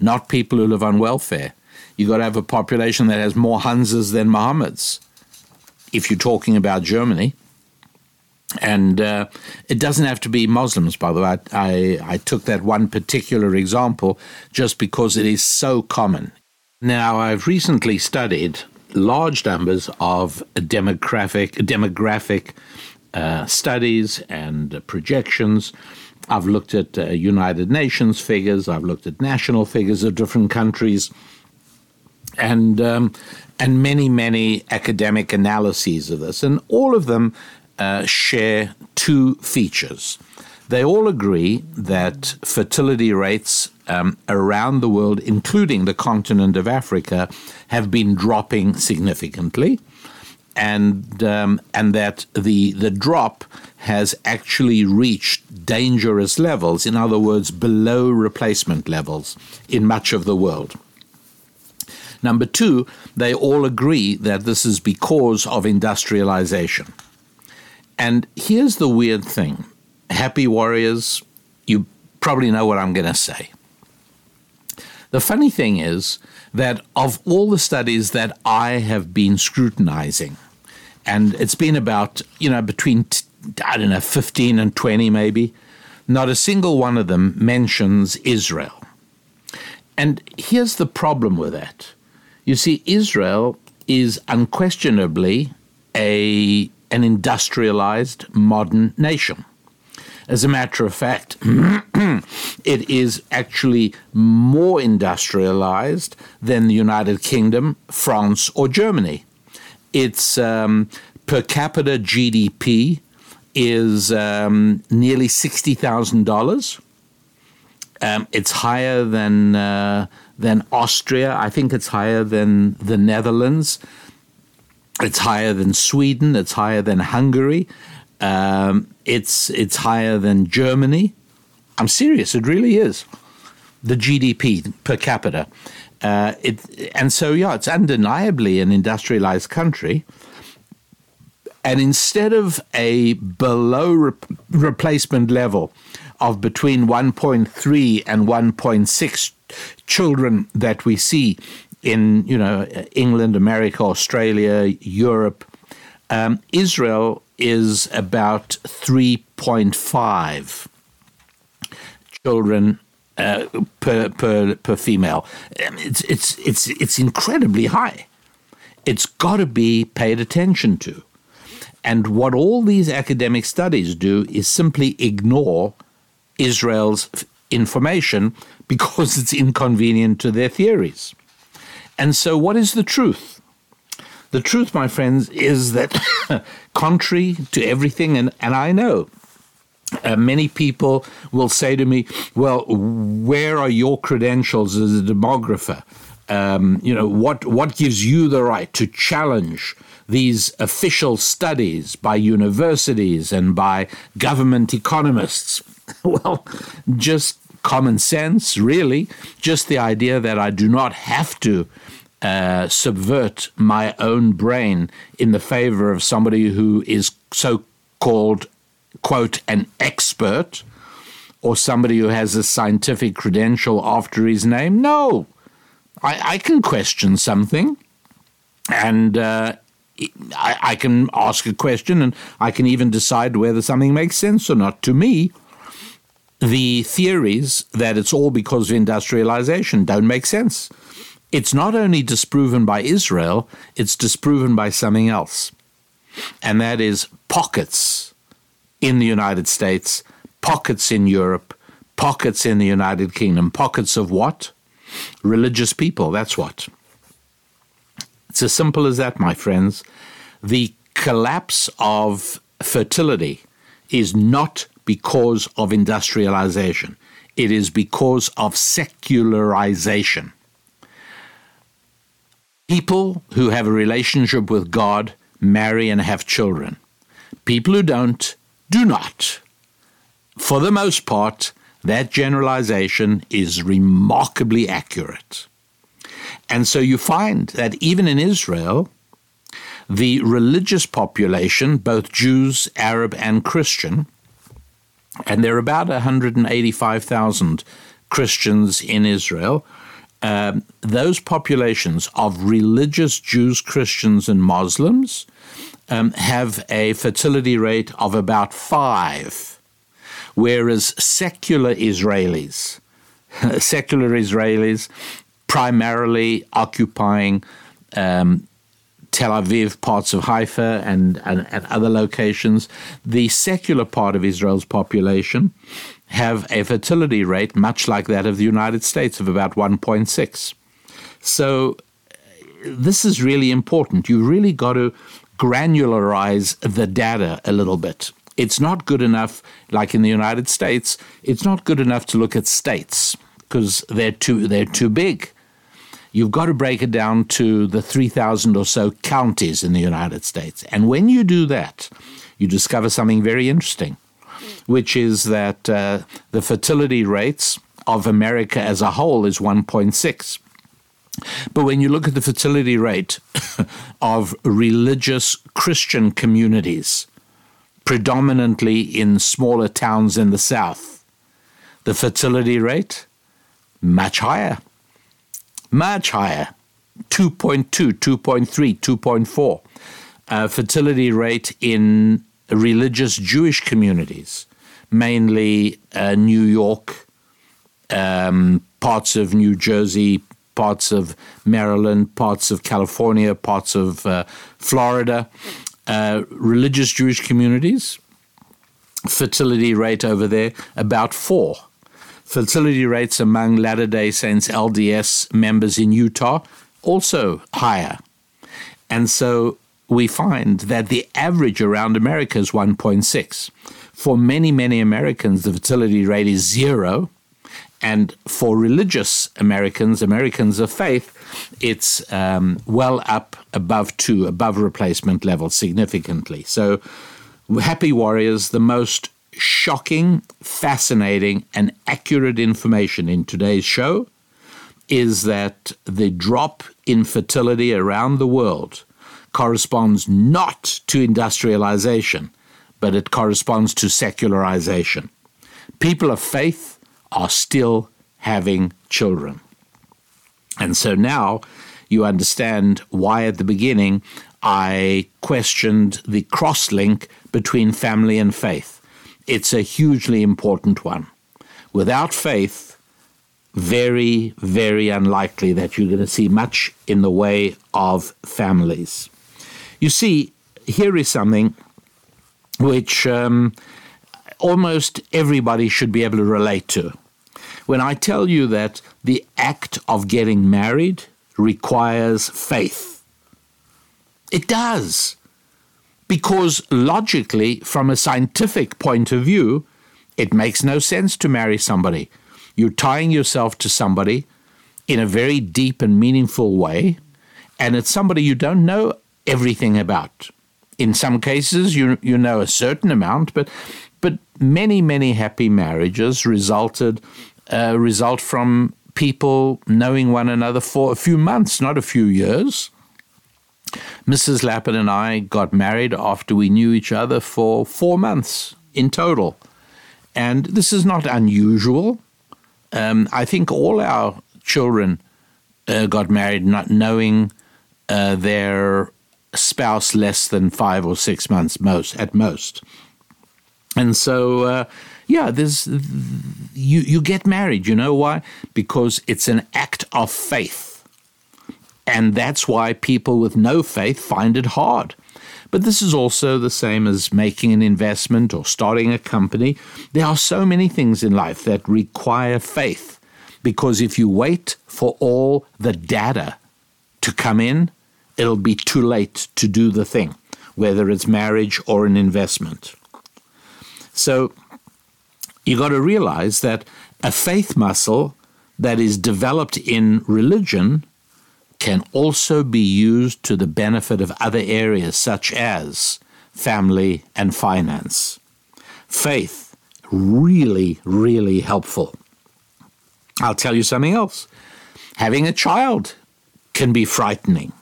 not people who live on welfare. You've got to have a population that has more Hansas than Mohammeds, if you're talking about Germany. And uh, it doesn't have to be Muslims, by the way. I, I, I took that one particular example just because it is so common. Now, I've recently studied large numbers of demographic, demographic uh, studies and projections. I've looked at uh, United Nations figures, I've looked at national figures of different countries, and um, and many many academic analyses of this, and all of them uh, share two features. They all agree that fertility rates um, around the world, including the continent of Africa, have been dropping significantly, and um, and that the the drop has actually reached dangerous levels. In other words, below replacement levels in much of the world. Number two, they all agree that this is because of industrialization. And here's the weird thing happy warriors, you probably know what I'm going to say. The funny thing is that of all the studies that I have been scrutinizing, and it's been about, you know, between, I don't know, 15 and 20 maybe, not a single one of them mentions Israel. And here's the problem with that. You see, Israel is unquestionably a, an industrialized modern nation. As a matter of fact, it is actually more industrialized than the United Kingdom, France, or Germany. Its um, per capita GDP is um, nearly $60,000. Um, it's higher than, uh, than Austria. I think it's higher than the Netherlands. It's higher than Sweden. It's higher than Hungary. Um, it's it's higher than Germany. I'm serious. It really is. The GDP per capita. Uh, it, and so, yeah, it's undeniably an industrialized country. And instead of a below replacement level of between 1.3 and 1.6 children that we see in, you know, England, America, Australia, Europe, um, Israel is about 3.5 children uh, per, per, per female. Um, it's, it's, it's, it's incredibly high. It's got to be paid attention to. And what all these academic studies do is simply ignore Israel's information because it's inconvenient to their theories. And so, what is the truth? The truth, my friends, is that contrary to everything, and, and I know uh, many people will say to me, "Well, where are your credentials as a demographer? Um, you know, what what gives you the right to challenge these official studies by universities and by government economists?" well, just common sense, really. Just the idea that I do not have to uh, subvert my own brain in the favor of somebody who is so called, quote, an expert or somebody who has a scientific credential after his name. No, I, I can question something and uh, I, I can ask a question and I can even decide whether something makes sense or not. To me, the theories that it's all because of industrialization don't make sense it's not only disproven by Israel, it's disproven by something else. And that is pockets in the United States, pockets in Europe, pockets in the United Kingdom. Pockets of what? Religious people, that's what. It's as simple as that, my friends. The collapse of fertility is not because of industrialization, it is because of secularization. People who have a relationship with God marry and have children. People who don't, do not. For the most part, that generalization is remarkably accurate. And so you find that even in Israel, the religious population, both Jews, Arab, and Christian, and there are about 185,000 Christians in Israel. Um, those populations of religious Jews, Christians, and Muslims um, have a fertility rate of about five, whereas secular Israelis, secular Israelis, primarily occupying um, Tel Aviv, parts of Haifa, and, and, and other locations, the secular part of Israel's population have a fertility rate much like that of the United States of about 1.6. So this is really important. You really got to granularize the data a little bit. It's not good enough, like in the United States, it's not good enough to look at states because they're too they're too big you've got to break it down to the 3,000 or so counties in the United States. And when you do that, you discover something very interesting, which is that uh, the fertility rates of America as a whole is 1.6. But when you look at the fertility rate of religious Christian communities, predominantly in smaller towns in the South, the fertility rate much higher. Much higher. 2.2, 2.3, 2.4 uh, fertility rate in religious Jewish communities, mainly uh, New York, um, parts of New Jersey, parts of Maryland, parts of California, parts of uh, Florida. Uh, religious Jewish communities, fertility rate over there about four fertility rates among Latter day Saints LDS members in Utah also higher. And so we find that the average around America is 1.6. For many, many Americans, the fertility rate is zero. And for religious Americans, Americans of faith, it's um, well up above two, above replacement level significantly. So, Happy Warriors, the most shocking, fascinating, and accurate information in today's show is that the drop in fertility around the world corresponds not to industrialization, but it corresponds to secularization. People of faith are still having children. And so now you understand why at the beginning I questioned the cross link between family and faith it's a hugely important one. Without faith, very, very unlikely that you're going to see much in the way of families. You see, here is something which um, almost everybody should be able to relate to. When I tell you that the act of getting married requires faith, it does because logically, from a scientific point of view, it makes no sense to marry somebody. You're tying yourself to somebody in a very deep and meaningful way, and it's somebody you don't know everything about. In some cases, you you know a certain amount, but but many many happy marriages resulted uh, result from people knowing one another for a few months, not a few years. Mrs. Lappin and I got married after we knew each other for four months in total. And this is not unusual. Um, I think all our children uh, got married not knowing uh, their spouse less than five or six months most at most. And so, uh, yeah, there's you you get married. You know why? Because it's an act of faith. And that's why people with no faith find it hard. But this is also the same as making an investment or starting a company. There are so many things in life that require faith because if you wait for all the data to come in it'll be too late to do the thing, whether it's marriage or an investment. So you got to realize that a faith muscle that is developed in religion can also be used to the benefit of other areas such as family and finance. Faith, really, really helpful. I'll tell you something else. Having a child can be frightening.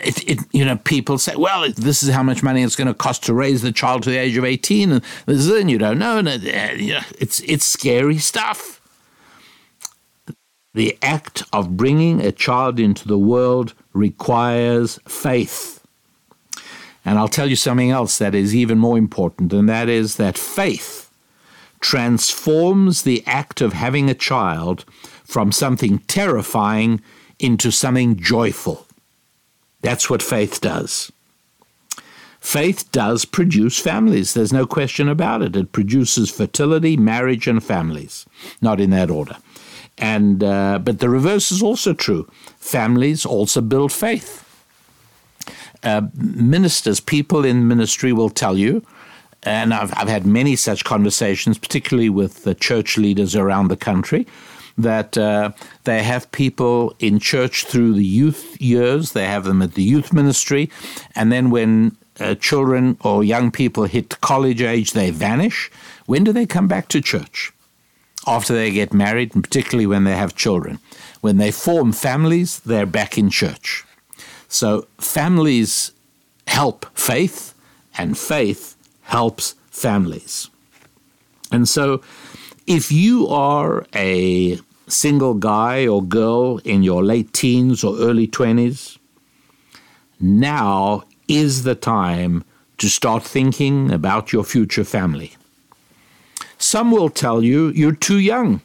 It, it, you know, people say, well, this is how much money it's going to cost to raise the child to the age of 18, and this and you don't know. And uh, it's, it's scary stuff. The act of bringing a child into the world requires faith. And I'll tell you something else that is even more important, and that is that faith transforms the act of having a child from something terrifying into something joyful. That's what faith does. Faith does produce families. There's no question about it. It produces fertility, marriage, and families. Not in that order. And uh, but the reverse is also true. Families also build faith. Uh, ministers, people in ministry will tell you, and I've, I've had many such conversations, particularly with the church leaders around the country, that uh, they have people in church through the youth years, they have them at the youth ministry, and then when uh, children or young people hit college age, they vanish. When do they come back to church? After they get married, and particularly when they have children. When they form families, they're back in church. So families help faith, and faith helps families. And so if you are a single guy or girl in your late teens or early 20s, now is the time to start thinking about your future family. Some will tell you you're too young.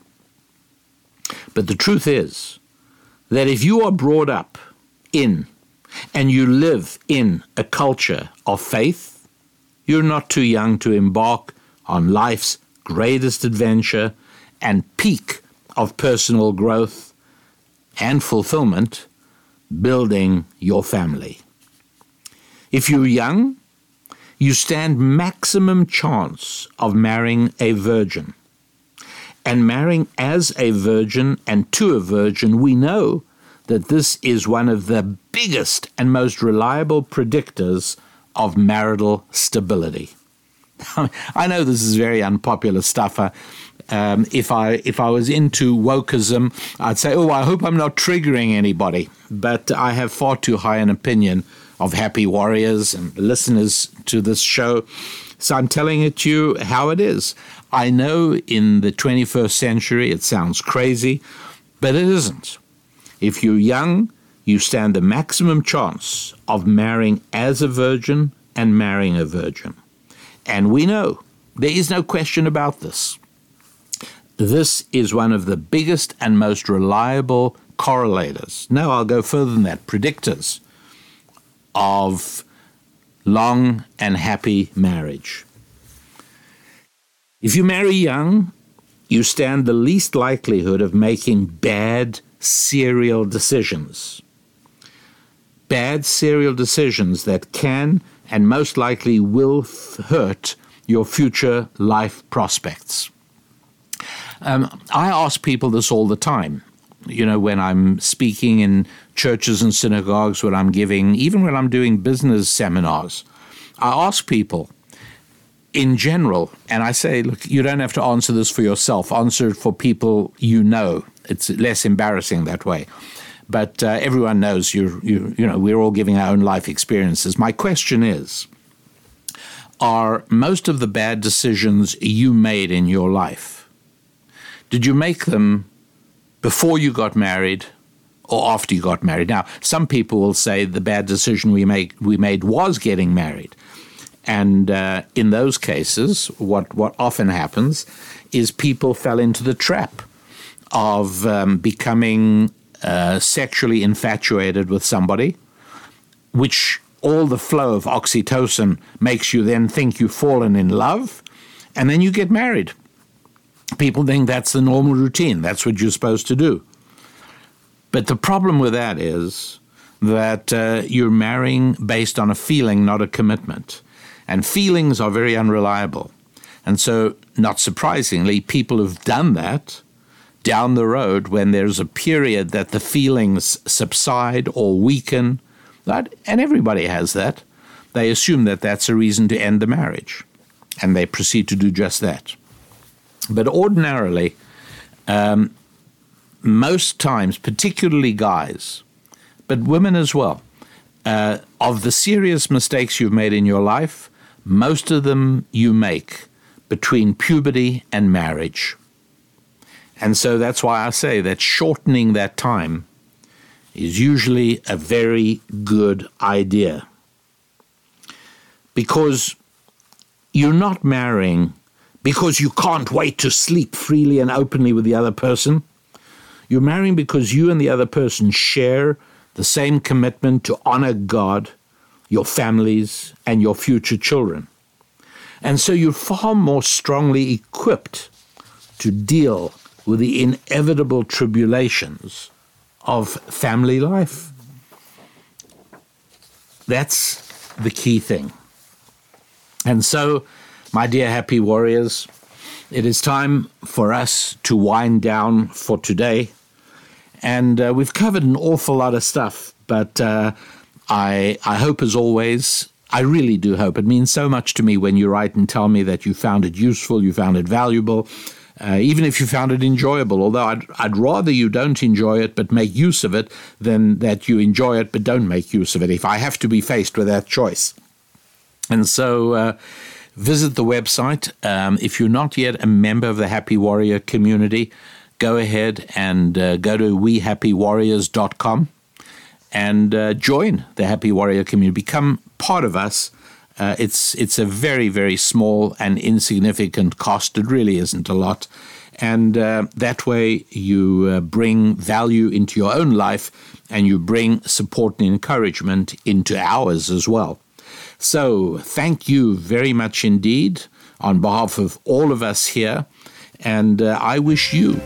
But the truth is that if you are brought up in and you live in a culture of faith, you're not too young to embark on life's greatest adventure and peak of personal growth and fulfillment, building your family. If you're young, you stand maximum chance of marrying a virgin. And marrying as a virgin and to a virgin, we know that this is one of the biggest and most reliable predictors of marital stability. I know this is very unpopular stuff. Uh, um, if I if I was into wokeism, I'd say, "Oh, I hope I'm not triggering anybody." But I have far too high an opinion of happy warriors and listeners to this show, so I'm telling it to you how it is. I know in the 21st century it sounds crazy, but it isn't. If you're young, you stand the maximum chance of marrying as a virgin and marrying a virgin. And we know, there is no question about this. This is one of the biggest and most reliable correlators. No, I'll go further than that, predictors of long and happy marriage. If you marry young, you stand the least likelihood of making bad serial decisions. Bad serial decisions that can and most likely will hurt your future life prospects. Um, I ask people this all the time. You know, when I'm speaking in churches and synagogues, when I'm giving, even when I'm doing business seminars, I ask people in general, and I say, look, you don't have to answer this for yourself, answer it for people you know. It's less embarrassing that way but uh, everyone knows you you you know we're all giving our own life experiences. My question is are most of the bad decisions you made in your life did you make them before you got married or after you got married now some people will say the bad decision we make we made was getting married and uh, in those cases what what often happens is people fell into the trap of um, becoming uh, sexually infatuated with somebody, which all the flow of oxytocin makes you then think you've fallen in love, and then you get married. People think that's the normal routine, that's what you're supposed to do. But the problem with that is that uh, you're marrying based on a feeling, not a commitment. And feelings are very unreliable. And so, not surprisingly, people who've done that down the road when there's a period that the feelings subside or weaken, that, and everybody has that, they assume that that's a reason to end the marriage. And they proceed to do just that. But ordinarily, um, most times, particularly guys, but women as well, uh, of the serious mistakes you've made in your life, most of them you make between puberty and marriage. And so that's why I say that shortening that time is usually a very good idea. Because you're not marrying because you can't wait to sleep freely and openly with the other person. You're marrying because you and the other person share the same commitment to honor God, your families, and your future children. And so you're far more strongly equipped to deal with the inevitable tribulations of family life. That's the key thing. And so, my dear happy warriors, it is time for us to wind down for today. And uh, we've covered an awful lot of stuff, but uh, I, I hope, as always, I really do hope. It means so much to me when you write and tell me that you found it useful, you found it valuable, uh, even if you found it enjoyable. Although I'd, I'd rather you don't enjoy it but make use of it than that you enjoy it but don't make use of it, if I have to be faced with that choice. And so uh, visit the website. Um, if you're not yet a member of the Happy Warrior community, go ahead and uh, go to wehappywarriors.com and uh, join the Happy Warrior community. Become part of us. Uh, it's it's a very very small and insignificant cost. It really isn't a lot, and uh, that way you uh, bring value into your own life, and you bring support and encouragement into ours as well. So thank you very much indeed on behalf of all of us here, and uh, I wish you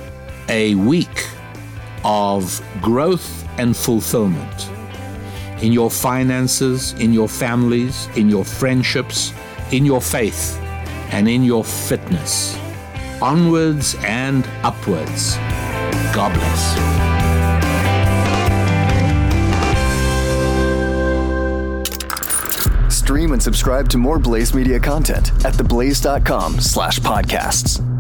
a week of growth and fulfillment in your finances, in your families, in your friendships, in your faith, and in your fitness. Onwards and upwards. God bless. Stream and subscribe to more Blaze Media content at theblaze.com slash podcasts.